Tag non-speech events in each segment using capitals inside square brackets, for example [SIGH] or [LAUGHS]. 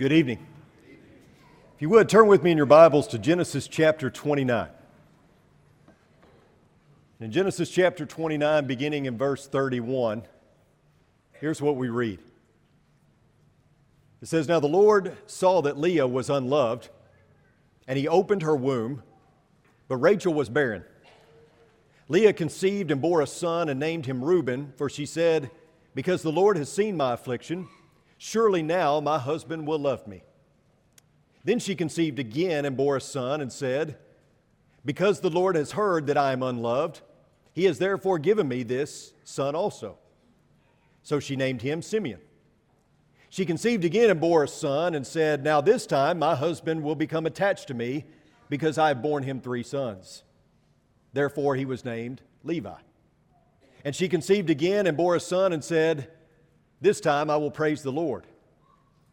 Good evening. If you would, turn with me in your Bibles to Genesis chapter 29. In Genesis chapter 29, beginning in verse 31, here's what we read. It says, Now the Lord saw that Leah was unloved, and he opened her womb, but Rachel was barren. Leah conceived and bore a son and named him Reuben, for she said, Because the Lord has seen my affliction, surely now my husband will love me. Then she conceived again and bore a son and said, Because the Lord has heard that I am unloved, he has therefore given me this son also. So she named him Simeon. She conceived again and bore a son and said, Now this time my husband will become attached to me because I have borne him three sons. Therefore he was named Levi. And she conceived again and bore a son and said, This time I will praise the Lord.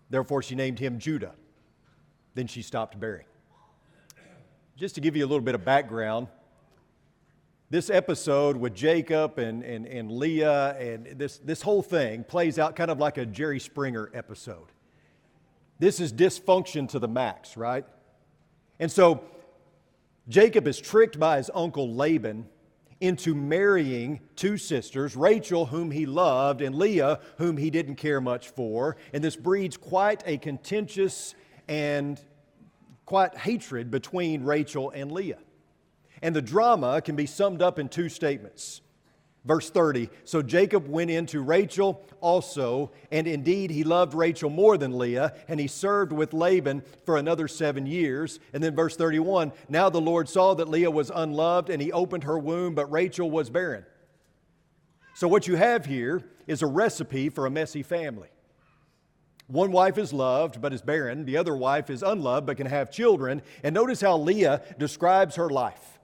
Therefore she named him Judah. Then she stopped bearing. Just to give you a little bit of background, this episode with Jacob and, and, and Leah and this, this whole thing plays out kind of like a Jerry Springer episode. This is dysfunction to the max, right? And so Jacob is tricked by his uncle Laban into marrying two sisters, Rachel, whom he loved, and Leah, whom he didn't care much for. And this breeds quite a contentious and quite hatred between Rachel and Leah. And the drama can be summed up in two statements. Verse 30 So Jacob went in to Rachel also, and indeed he loved Rachel more than Leah, and he served with Laban for another seven years. And then verse 31 Now the Lord saw that Leah was unloved, and he opened her womb, but Rachel was barren. So what you have here is a recipe for a messy family. One wife is loved but is barren, the other wife is unloved but can have children. And notice how Leah describes her life.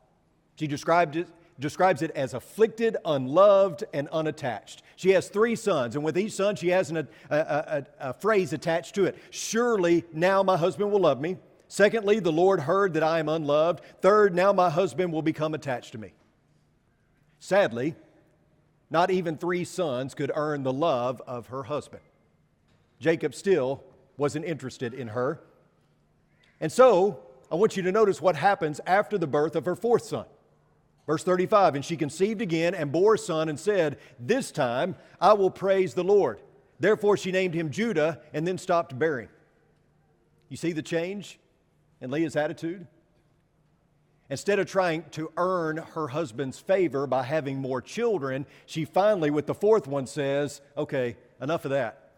She described it, describes it as afflicted, unloved, and unattached. She has three sons, and with each son, she has an, a, a, a, a phrase attached to it Surely now my husband will love me. Secondly, the Lord heard that I am unloved. Third, now my husband will become attached to me. Sadly, not even three sons could earn the love of her husband. Jacob still wasn't interested in her. And so, I want you to notice what happens after the birth of her fourth son. Verse 35 And she conceived again and bore a son and said, This time I will praise the Lord. Therefore she named him Judah and then stopped bearing. You see the change in Leah's attitude? Instead of trying to earn her husband's favor by having more children, she finally, with the fourth one, says, Okay, enough of that.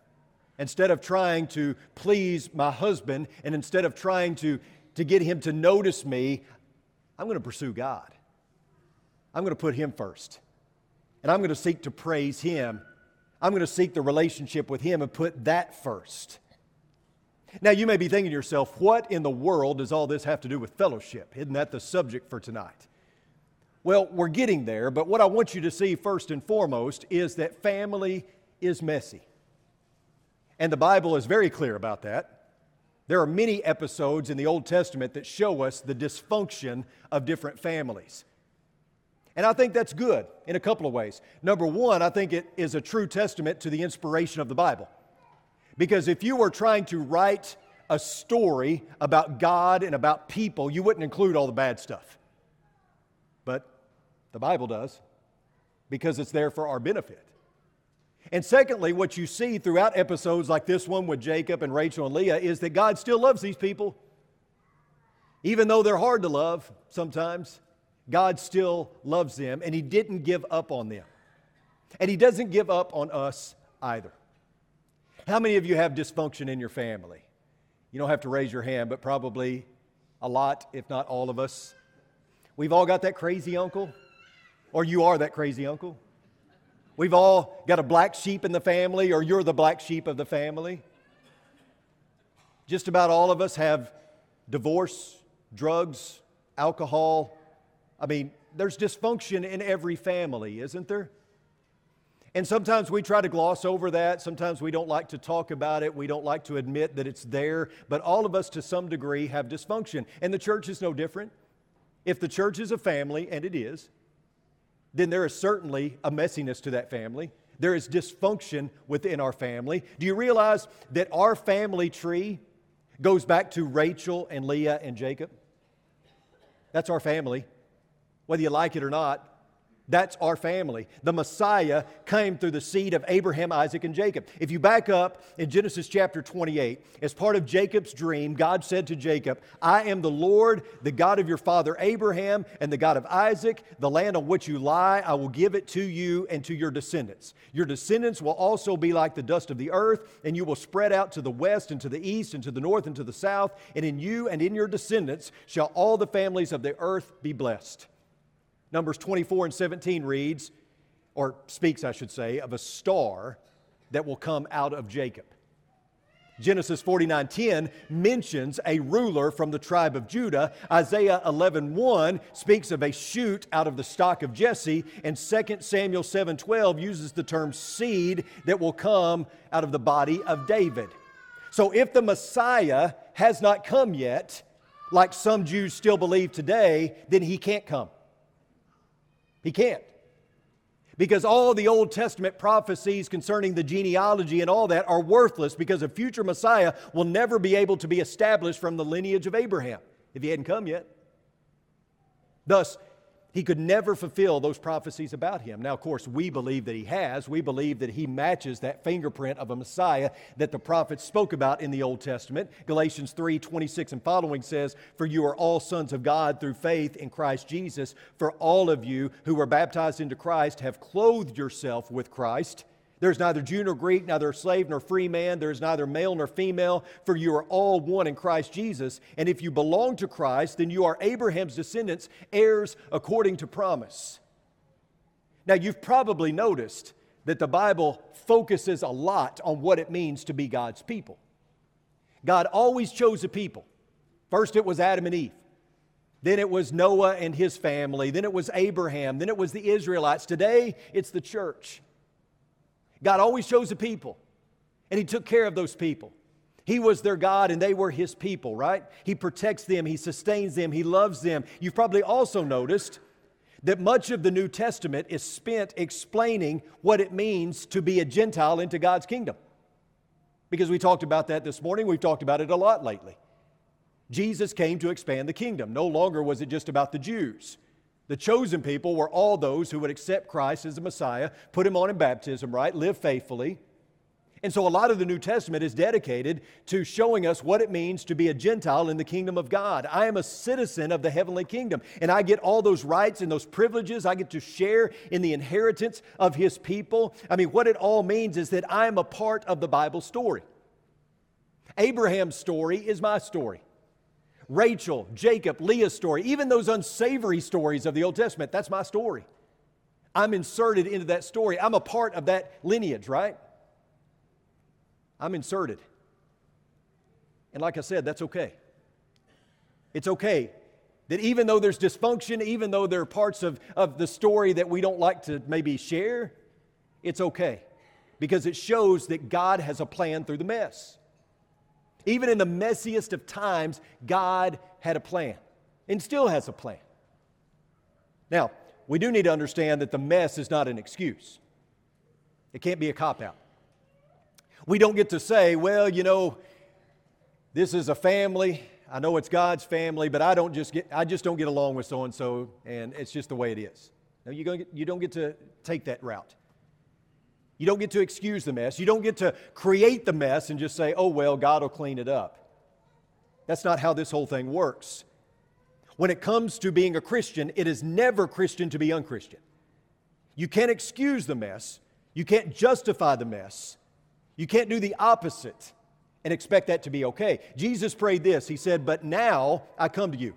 Instead of trying to please my husband and instead of trying to, to get him to notice me, I'm going to pursue God. I'm going to put Him first. And I'm going to seek to praise Him. I'm going to seek the relationship with Him and put that first. Now, you may be thinking to yourself, what in the world does all this have to do with fellowship? Isn't that the subject for tonight? Well, we're getting there, but what I want you to see first and foremost is that family is messy. And the Bible is very clear about that. There are many episodes in the Old Testament that show us the dysfunction of different families. And I think that's good in a couple of ways. Number one, I think it is a true testament to the inspiration of the Bible. Because if you were trying to write a story about God and about people, you wouldn't include all the bad stuff. But the Bible does, because it's there for our benefit. And secondly, what you see throughout episodes like this one with Jacob and Rachel and Leah is that God still loves these people. Even though they're hard to love sometimes, God still loves them and He didn't give up on them. And He doesn't give up on us either. How many of you have dysfunction in your family? You don't have to raise your hand, but probably a lot, if not all of us. We've all got that crazy uncle, or you are that crazy uncle. We've all got a black sheep in the family, or you're the black sheep of the family. Just about all of us have divorce, drugs, alcohol, I mean, there's dysfunction in every family, isn't there? And sometimes we try to gloss over that. Sometimes we don't like to talk about it. We don't like to admit that it's there. But all of us, to some degree, have dysfunction. And the church is no different. If the church is a family, and it is, then there is certainly a messiness to that family. There is dysfunction within our family. Do you realize that our family tree goes back to Rachel and Leah and Jacob. That's our family. Whether you like it or not, that's our family. The Messiah came through the seed of Abraham, Isaac, and Jacob. If you back up in Genesis chapter 28, as part of Jacob's dream, God said to Jacob, I am the Lord, the God of your father Abraham, and the God of Isaac. The land on which you lie, I will give it to you and to your descendants. Your descendants will also be like the dust of the earth, and you will spread out to the west and to the east and to the north and to the south. And in you and in your descendants shall all the families of the earth be blessed. Numbers 24 and 17 reads, or speaks, I should say, of a star that will come out of Jacob. Genesis 49:10 mentions a ruler from the tribe of Judah. Isaiah 11:1 speaks of a shoot out of the stock of Jesse, and 2 Samuel 7:12 uses the term seed that will come out of the body of David. So if the Messiah has not come yet, like some Jews still believe today, then he can't come. He can't. Because all the Old Testament prophecies concerning the genealogy and all that are worthless because a future Messiah will never be able to be established from the lineage of Abraham if he hadn't come yet. Thus, he could never fulfill those prophecies about him. Now, of course, we believe that he has. We believe that he matches that fingerprint of a Messiah that the prophets spoke about in the Old Testament. Galatians 3 26 and following says, For you are all sons of God through faith in Christ Jesus. For all of you who were baptized into Christ have clothed yourself with Christ. There's neither Jew nor Greek, neither slave nor free man. There is neither male nor female, for you are all one in Christ Jesus. And if you belong to Christ, then you are Abraham's descendants, heirs according to promise. Now, you've probably noticed that the Bible focuses a lot on what it means to be God's people. God always chose a people. First, it was Adam and Eve. Then it was Noah and his family. Then it was Abraham. Then it was the Israelites. Today, it's the church. God always chose a people, and He took care of those people. He was their God and they were His people, right? He protects them, He sustains them, He loves them. You've probably also noticed that much of the New Testament is spent explaining what it means to be a Gentile into God's kingdom. Because we talked about that this morning, we've talked about it a lot lately. Jesus came to expand the kingdom. No longer was it just about the Jews. The chosen people were all those who would accept Christ as the Messiah, put him on in baptism, right? Live faithfully. And so a lot of the New Testament is dedicated to showing us what it means to be a Gentile in the kingdom of God. I am a citizen of the heavenly kingdom, and I get all those rights and those privileges. I get to share in the inheritance of his people. I mean, what it all means is that I am a part of the Bible story. Abraham's story is my story. Rachel, Jacob, Leah's story, even those unsavory stories of the Old Testament, that's my story. I'm inserted into that story. I'm a part of that lineage, right? I'm inserted. And like I said, that's okay. It's okay that even though there's dysfunction, even though there are parts of, of the story that we don't like to maybe share, it's okay because it shows that God has a plan through the mess. Even in the messiest of times, God had a plan and still has a plan. Now, we do need to understand that the mess is not an excuse, it can't be a cop out. We don't get to say, well, you know, this is a family. I know it's God's family, but I don't just get I just don't get along with so and so, and it's just the way it is. No, you, you don't get to take that route. You don't get to excuse the mess. You don't get to create the mess and just say, oh, well, God will clean it up. That's not how this whole thing works. When it comes to being a Christian, it is never Christian to be unchristian. You can't excuse the mess. You can't justify the mess. You can't do the opposite and expect that to be okay. Jesus prayed this He said, But now I come to you.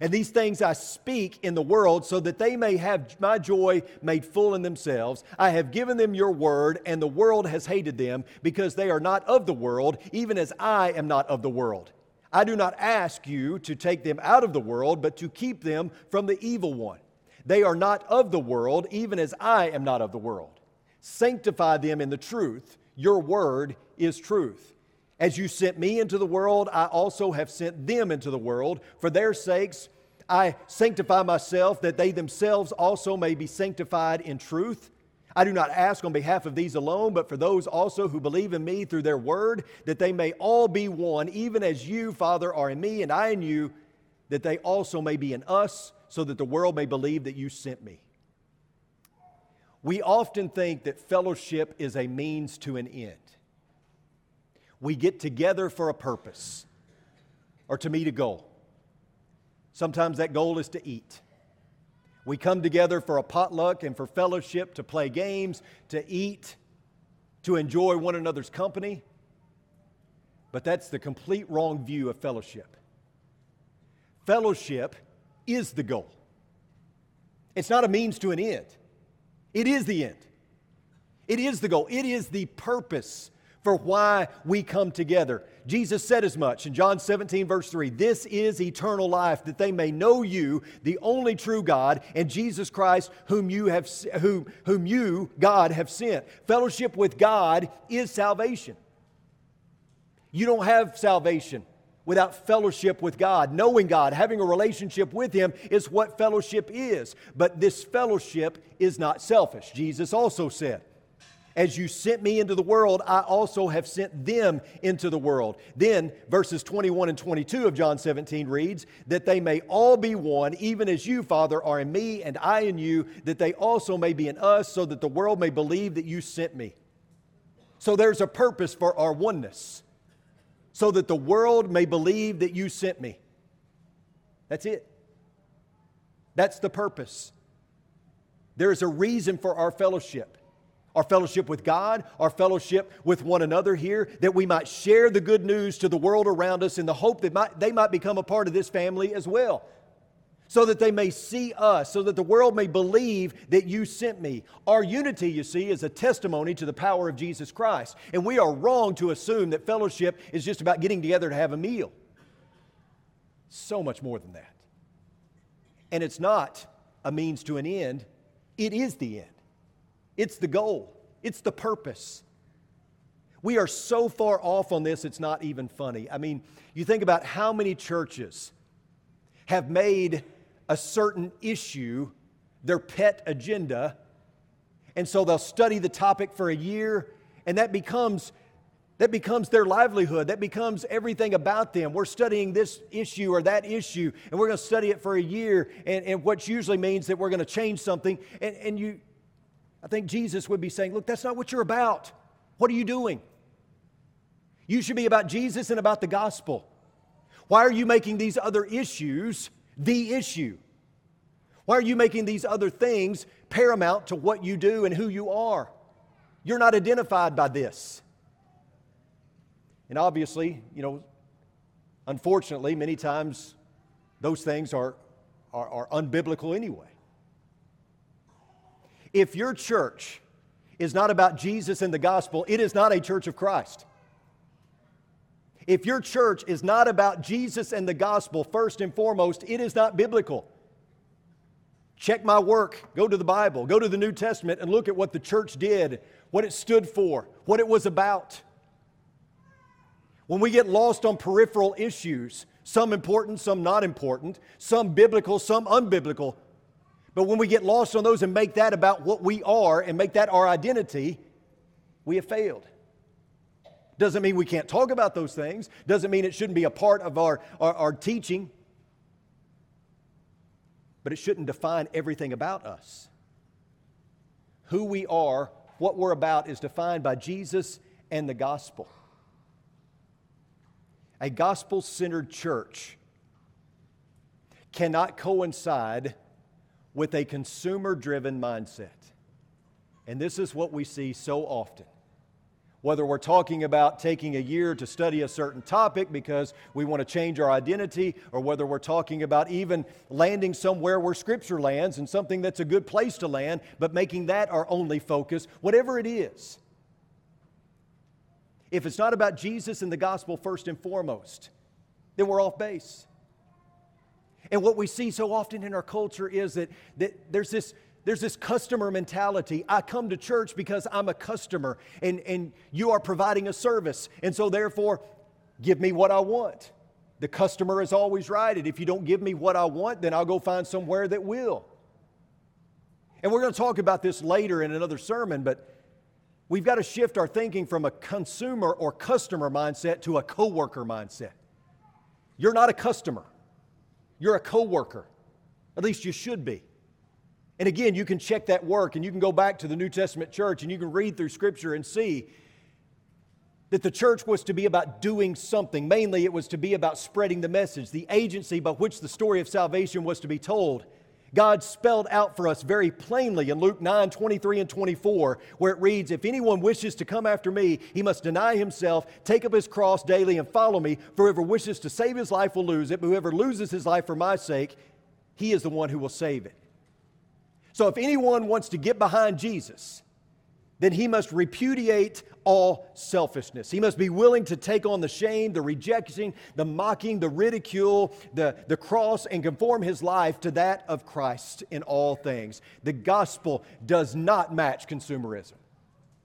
And these things I speak in the world so that they may have my joy made full in themselves. I have given them your word, and the world has hated them because they are not of the world, even as I am not of the world. I do not ask you to take them out of the world, but to keep them from the evil one. They are not of the world, even as I am not of the world. Sanctify them in the truth. Your word is truth. As you sent me into the world, I also have sent them into the world. For their sakes, I sanctify myself, that they themselves also may be sanctified in truth. I do not ask on behalf of these alone, but for those also who believe in me through their word, that they may all be one, even as you, Father, are in me and I in you, that they also may be in us, so that the world may believe that you sent me. We often think that fellowship is a means to an end. We get together for a purpose or to meet a goal. Sometimes that goal is to eat. We come together for a potluck and for fellowship, to play games, to eat, to enjoy one another's company. But that's the complete wrong view of fellowship. Fellowship is the goal, it's not a means to an end. It is the end. It is the goal. It is the purpose for why we come together. Jesus said as much in John 17, verse 3 This is eternal life, that they may know you, the only true God, and Jesus Christ, whom you, have, whom, whom you, God, have sent. Fellowship with God is salvation. You don't have salvation without fellowship with God. Knowing God, having a relationship with Him is what fellowship is. But this fellowship is not selfish. Jesus also said, as you sent me into the world, I also have sent them into the world. Then, verses 21 and 22 of John 17 reads, That they may all be one, even as you, Father, are in me and I in you, that they also may be in us, so that the world may believe that you sent me. So there's a purpose for our oneness, so that the world may believe that you sent me. That's it. That's the purpose. There's a reason for our fellowship our fellowship with God, our fellowship with one another here, that we might share the good news to the world around us in the hope that might, they might become a part of this family as well. So that they may see us, so that the world may believe that you sent me. Our unity, you see, is a testimony to the power of Jesus Christ. And we are wrong to assume that fellowship is just about getting together to have a meal. So much more than that. And it's not a means to an end, it is the end. It's the goal, it's the purpose. We are so far off on this, it's not even funny. I mean, you think about how many churches have made a certain issue their pet agenda, and so they'll study the topic for a year, and that becomes that becomes their livelihood. That becomes everything about them. We're studying this issue or that issue, and we're going to study it for a year, and, and what usually means that we're going to change something. And, and you, I think Jesus would be saying, Look, that's not what you're about. What are you doing? You should be about Jesus and about the gospel. Why are you making these other issues the issue? Why are you making these other things paramount to what you do and who you are? You're not identified by this. And obviously, you know, unfortunately, many times those things are, are, are unbiblical anyway. If your church is not about Jesus and the gospel, it is not a church of Christ. If your church is not about Jesus and the gospel, first and foremost, it is not biblical. Check my work, go to the Bible, go to the New Testament, and look at what the church did, what it stood for, what it was about. When we get lost on peripheral issues, some important, some not important, some biblical, some unbiblical, but when we get lost on those and make that about what we are and make that our identity, we have failed. Doesn't mean we can't talk about those things, doesn't mean it shouldn't be a part of our, our, our teaching, but it shouldn't define everything about us. Who we are, what we're about, is defined by Jesus and the gospel. A gospel centered church cannot coincide with a consumer driven mindset. And this is what we see so often. Whether we're talking about taking a year to study a certain topic because we want to change our identity, or whether we're talking about even landing somewhere where Scripture lands and something that's a good place to land, but making that our only focus, whatever it is. If it's not about Jesus and the gospel first and foremost, then we're off base. And what we see so often in our culture is that, that there's this there's this customer mentality. I come to church because I'm a customer and, and you are providing a service. And so, therefore, give me what I want. The customer is always right. And if you don't give me what I want, then I'll go find somewhere that will. And we're going to talk about this later in another sermon, but we've got to shift our thinking from a consumer or customer mindset to a coworker mindset. You're not a customer. You're a coworker. At least you should be. And again, you can check that work and you can go back to the New Testament church and you can read through Scripture and see that the church was to be about doing something. Mainly, it was to be about spreading the message, the agency by which the story of salvation was to be told. God spelled out for us very plainly in Luke 9 23 and 24, where it reads, If anyone wishes to come after me, he must deny himself, take up his cross daily, and follow me. For whoever wishes to save his life will lose it, but whoever loses his life for my sake, he is the one who will save it. So if anyone wants to get behind Jesus, then he must repudiate all selfishness. He must be willing to take on the shame, the rejection, the mocking, the ridicule, the, the cross, and conform his life to that of Christ in all things. The gospel does not match consumerism.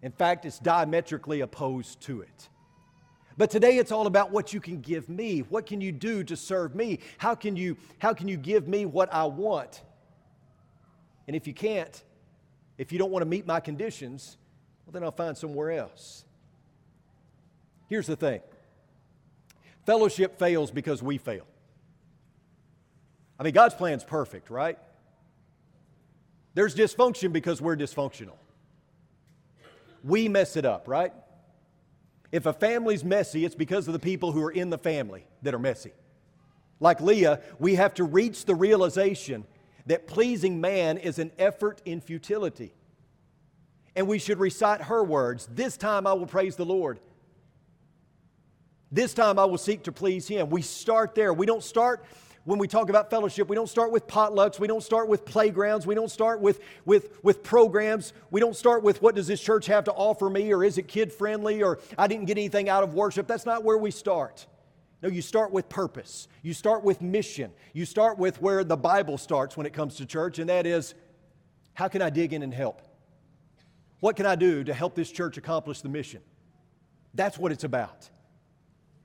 In fact, it's diametrically opposed to it. But today it's all about what you can give me. What can you do to serve me? How can you, how can you give me what I want? And if you can't, if you don't want to meet my conditions, well, then I'll find somewhere else. Here's the thing fellowship fails because we fail. I mean, God's plan's perfect, right? There's dysfunction because we're dysfunctional. We mess it up, right? If a family's messy, it's because of the people who are in the family that are messy. Like Leah, we have to reach the realization that pleasing man is an effort in futility and we should recite her words This time I will praise the Lord. This time I will seek to please Him. We start there. We don't start when we talk about fellowship, we don't start with potlucks. We don't start with playgrounds. We don't start with, with, with programs. We don't start with what does this church have to offer me or is it kid friendly or I didn't get anything out of worship. That's not where we start. No, you start with purpose. You start with mission. You start with where the Bible starts when it comes to church, and that is how can I dig in and help? What can I do to help this church accomplish the mission? That's what it's about.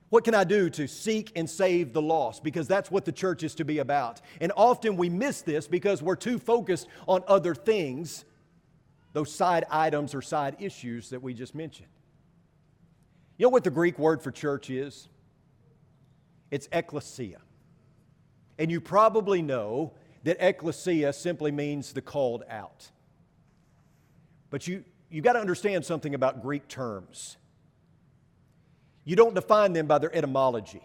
What can I do to seek and save the lost? Because that's what the church is to be about. And often we miss this because we're too focused on other things, those side items or side issues that we just mentioned. You know what the Greek word for church is? It's ecclesia. And you probably know that ecclesia simply means the called out. But you, you've got to understand something about Greek terms. You don't define them by their etymology,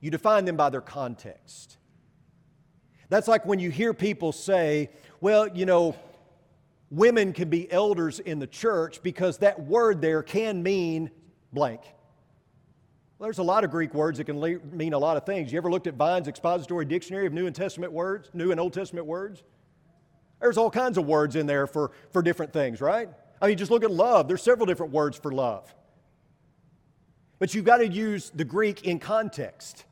you define them by their context. That's like when you hear people say, well, you know, women can be elders in the church because that word there can mean blank. Well, there's a lot of Greek words that can mean a lot of things. You ever looked at Vine's expository dictionary of New and Testament words, New and Old Testament words? There's all kinds of words in there for, for different things, right? I mean, just look at love. There's several different words for love. But you've got to use the Greek in context.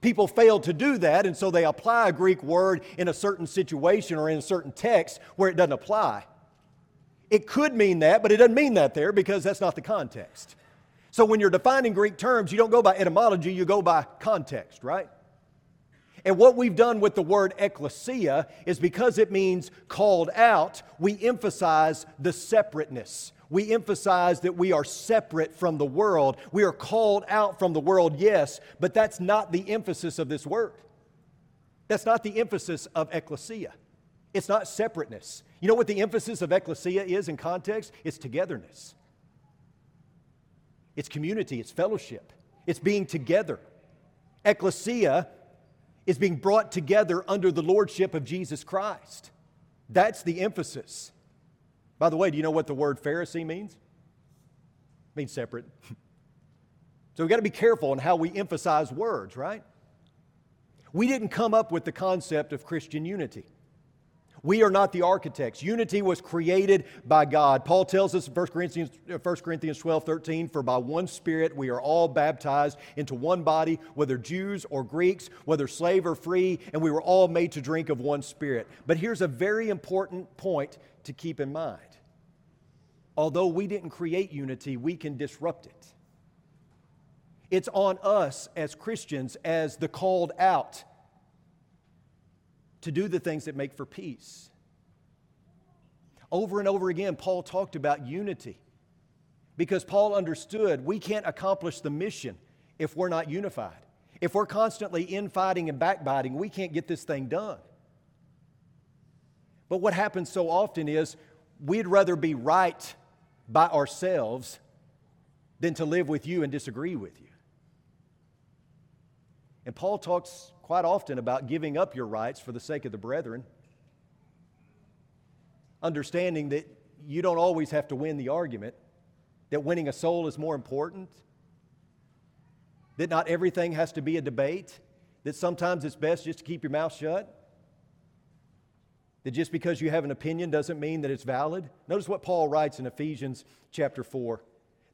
People fail to do that, and so they apply a Greek word in a certain situation or in a certain text where it doesn't apply. It could mean that, but it doesn't mean that there because that's not the context. So when you're defining Greek terms, you don't go by etymology, you go by context, right? And what we've done with the word ecclesia is because it means called out, we emphasize the separateness. We emphasize that we are separate from the world. We are called out from the world, yes, but that's not the emphasis of this word. That's not the emphasis of ecclesia. It's not separateness. You know what the emphasis of ecclesia is in context? It's togetherness, it's community, it's fellowship, it's being together. Ecclesia is being brought together under the lordship of Jesus Christ. That's the emphasis. By the way, do you know what the word Pharisee means? It means separate. [LAUGHS] so we've got to be careful in how we emphasize words, right? We didn't come up with the concept of Christian unity. We are not the architects. Unity was created by God. Paul tells us in 1 Corinthians, 1 uh, Corinthians 12 13, for by one Spirit we are all baptized into one body, whether Jews or Greeks, whether slave or free, and we were all made to drink of one Spirit. But here's a very important point to keep in mind. Although we didn't create unity, we can disrupt it. It's on us as Christians, as the called out to do the things that make for peace. Over and over again, Paul talked about unity because Paul understood we can't accomplish the mission if we're not unified. If we're constantly infighting and backbiting, we can't get this thing done. But what happens so often is we'd rather be right by ourselves than to live with you and disagree with you. And Paul talks quite often about giving up your rights for the sake of the brethren, understanding that you don't always have to win the argument, that winning a soul is more important, that not everything has to be a debate, that sometimes it's best just to keep your mouth shut. That just because you have an opinion doesn't mean that it's valid. Notice what Paul writes in Ephesians chapter 4.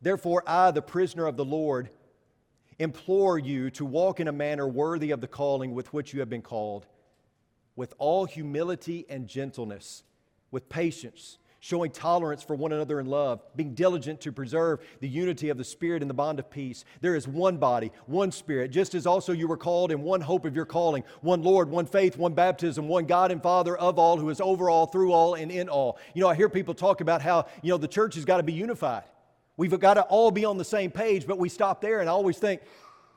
Therefore, I, the prisoner of the Lord, implore you to walk in a manner worthy of the calling with which you have been called, with all humility and gentleness, with patience showing tolerance for one another in love, being diligent to preserve the unity of the Spirit in the bond of peace. There is one body, one Spirit, just as also you were called in one hope of your calling, one Lord, one faith, one baptism, one God and Father of all, who is over all, through all, and in all. You know, I hear people talk about how, you know, the church has got to be unified. We've got to all be on the same page, but we stop there, and I always think,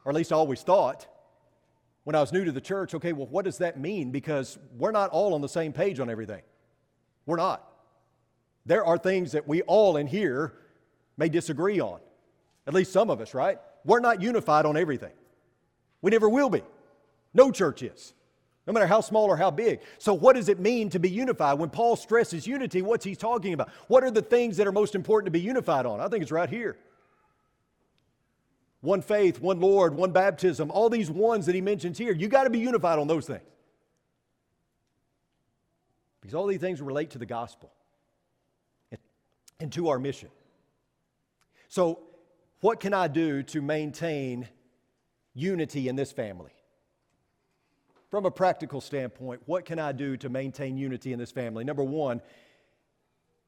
or at least I always thought, when I was new to the church, okay, well, what does that mean? Because we're not all on the same page on everything. We're not. There are things that we all in here may disagree on, at least some of us, right? We're not unified on everything. We never will be. No church is, no matter how small or how big. So, what does it mean to be unified? When Paul stresses unity, what's he talking about? What are the things that are most important to be unified on? I think it's right here one faith, one Lord, one baptism, all these ones that he mentions here. You got to be unified on those things. Because all these things relate to the gospel and to our mission. So, what can I do to maintain unity in this family? From a practical standpoint, what can I do to maintain unity in this family? Number one,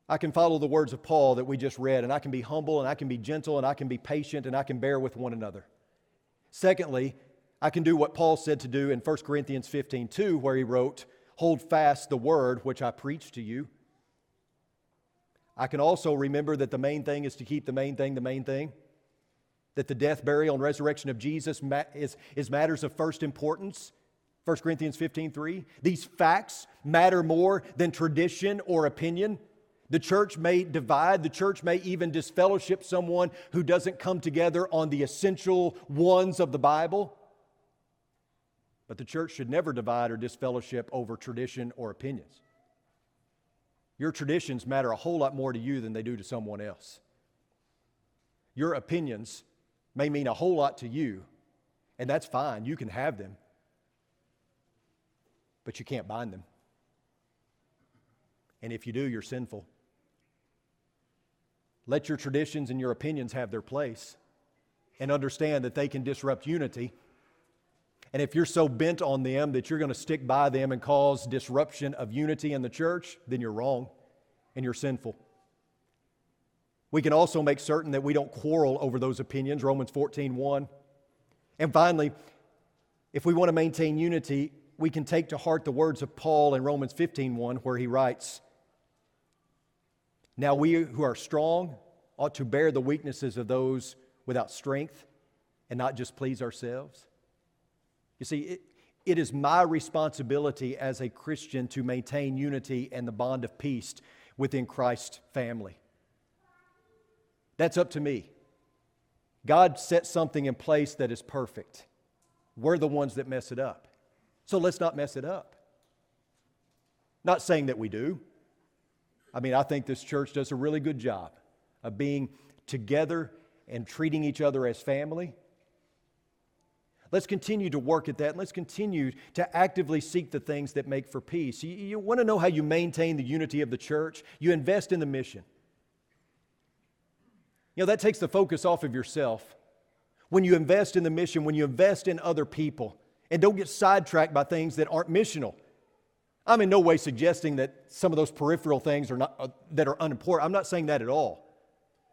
I can follow the words of Paul that we just read, and I can be humble, and I can be gentle, and I can be patient, and I can bear with one another. Secondly, I can do what Paul said to do in 1 Corinthians 15 2, where he wrote, Hold fast the word which I preached to you I can also remember that the main thing is to keep the main thing the main thing. That the death, burial, and resurrection of Jesus is, is matters of first importance. 1 Corinthians 15 3. These facts matter more than tradition or opinion. The church may divide, the church may even disfellowship someone who doesn't come together on the essential ones of the Bible. But the church should never divide or disfellowship over tradition or opinions. Your traditions matter a whole lot more to you than they do to someone else. Your opinions may mean a whole lot to you, and that's fine. You can have them, but you can't bind them. And if you do, you're sinful. Let your traditions and your opinions have their place and understand that they can disrupt unity. And if you're so bent on them that you're going to stick by them and cause disruption of unity in the church, then you're wrong and you're sinful. We can also make certain that we don't quarrel over those opinions, Romans 14 1. And finally, if we want to maintain unity, we can take to heart the words of Paul in Romans 15 1, where he writes, Now we who are strong ought to bear the weaknesses of those without strength and not just please ourselves. You see, it, it is my responsibility as a Christian to maintain unity and the bond of peace within Christ's family. That's up to me. God set something in place that is perfect. We're the ones that mess it up. So let's not mess it up. Not saying that we do. I mean, I think this church does a really good job of being together and treating each other as family. Let's continue to work at that. And let's continue to actively seek the things that make for peace. You, you want to know how you maintain the unity of the church? You invest in the mission. You know, that takes the focus off of yourself. When you invest in the mission, when you invest in other people, and don't get sidetracked by things that aren't missional. I'm in no way suggesting that some of those peripheral things are not, uh, that are unimportant. I'm not saying that at all.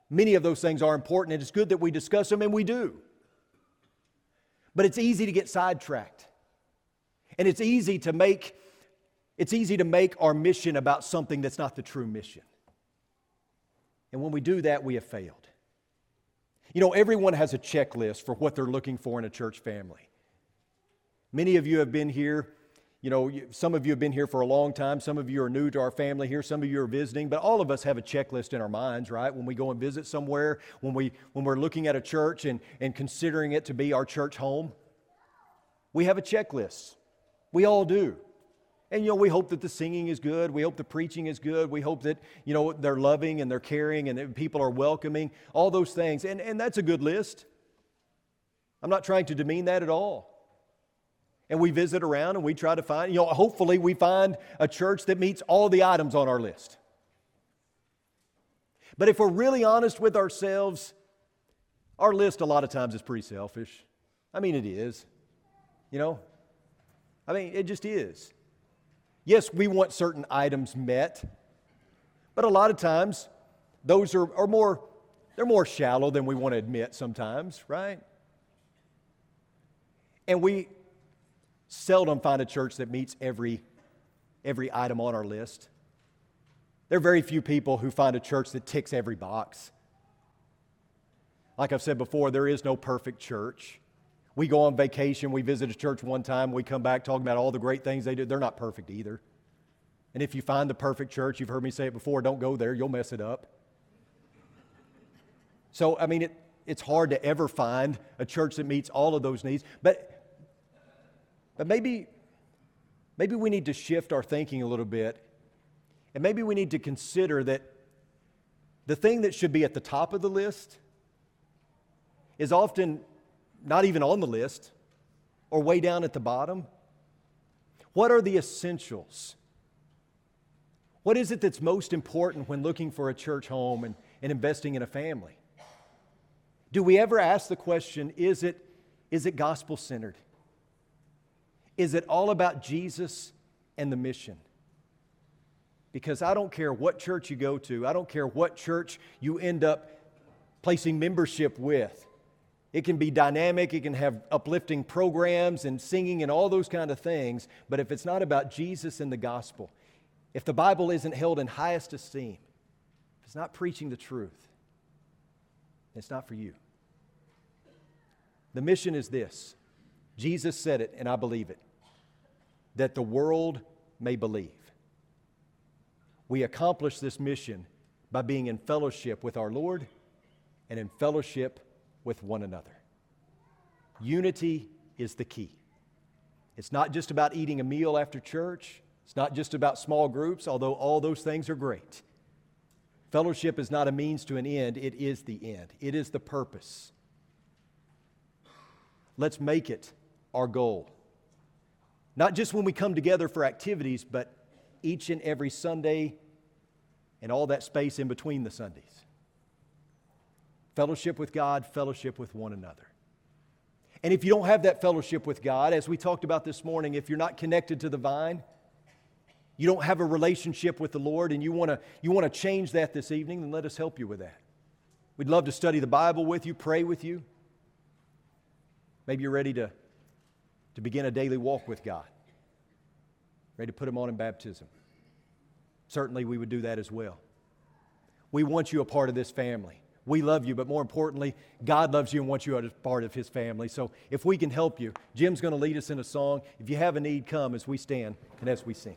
Many of those things are important, and it's good that we discuss them, and we do. But it's easy to get sidetracked. And it's easy to make It's easy to make our mission about something that's not the true mission. And when we do that, we have failed. You know, everyone has a checklist for what they're looking for in a church family. Many of you have been here. You know, some of you have been here for a long time. Some of you are new to our family here. Some of you are visiting. But all of us have a checklist in our minds, right? When we go and visit somewhere, when, we, when we're looking at a church and, and considering it to be our church home, we have a checklist. We all do. And, you know, we hope that the singing is good. We hope the preaching is good. We hope that, you know, they're loving and they're caring and that people are welcoming, all those things. And, and that's a good list. I'm not trying to demean that at all. And we visit around and we try to find, you know, hopefully we find a church that meets all the items on our list. But if we're really honest with ourselves, our list a lot of times is pretty selfish. I mean, it is. You know? I mean, it just is. Yes, we want certain items met, but a lot of times those are, are more, they're more shallow than we want to admit sometimes, right? And we seldom find a church that meets every, every item on our list. There are very few people who find a church that ticks every box. Like I've said before, there is no perfect church. We go on vacation, we visit a church one time, we come back talking about all the great things they do. They're not perfect either. And if you find the perfect church, you've heard me say it before, don't go there, you'll mess it up. So, I mean, it, it's hard to ever find a church that meets all of those needs. But, but maybe, maybe we need to shift our thinking a little bit. And maybe we need to consider that the thing that should be at the top of the list is often not even on the list or way down at the bottom? What are the essentials? What is it that's most important when looking for a church home and, and investing in a family? Do we ever ask the question is it, is it gospel centered? Is it all about Jesus and the mission? Because I don't care what church you go to, I don't care what church you end up placing membership with. It can be dynamic, it can have uplifting programs and singing and all those kind of things, but if it's not about Jesus and the gospel, if the Bible isn't held in highest esteem, if it's not preaching the truth, it's not for you. The mission is this Jesus said it, and I believe it that the world may believe. We accomplish this mission by being in fellowship with our Lord and in fellowship with one another. Unity is the key. It's not just about eating a meal after church, it's not just about small groups, although all those things are great. Fellowship is not a means to an end, it is the end, it is the purpose. Let's make it our goal. Not just when we come together for activities, but each and every Sunday and all that space in between the Sundays fellowship with God, fellowship with one another. And if you don't have that fellowship with God, as we talked about this morning, if you're not connected to the vine, you don't have a relationship with the Lord, and you want to you want to change that this evening, then let us help you with that. We'd love to study the Bible with you, pray with you. Maybe you're ready to, to begin a daily walk with God, ready to put Him on in baptism. Certainly, we would do that as well. We want you a part of this family. We love you, but more importantly, God loves you and wants you as part of His family. So if we can help you, Jim's going to lead us in a song. If you have a need, come as we stand and as we sing.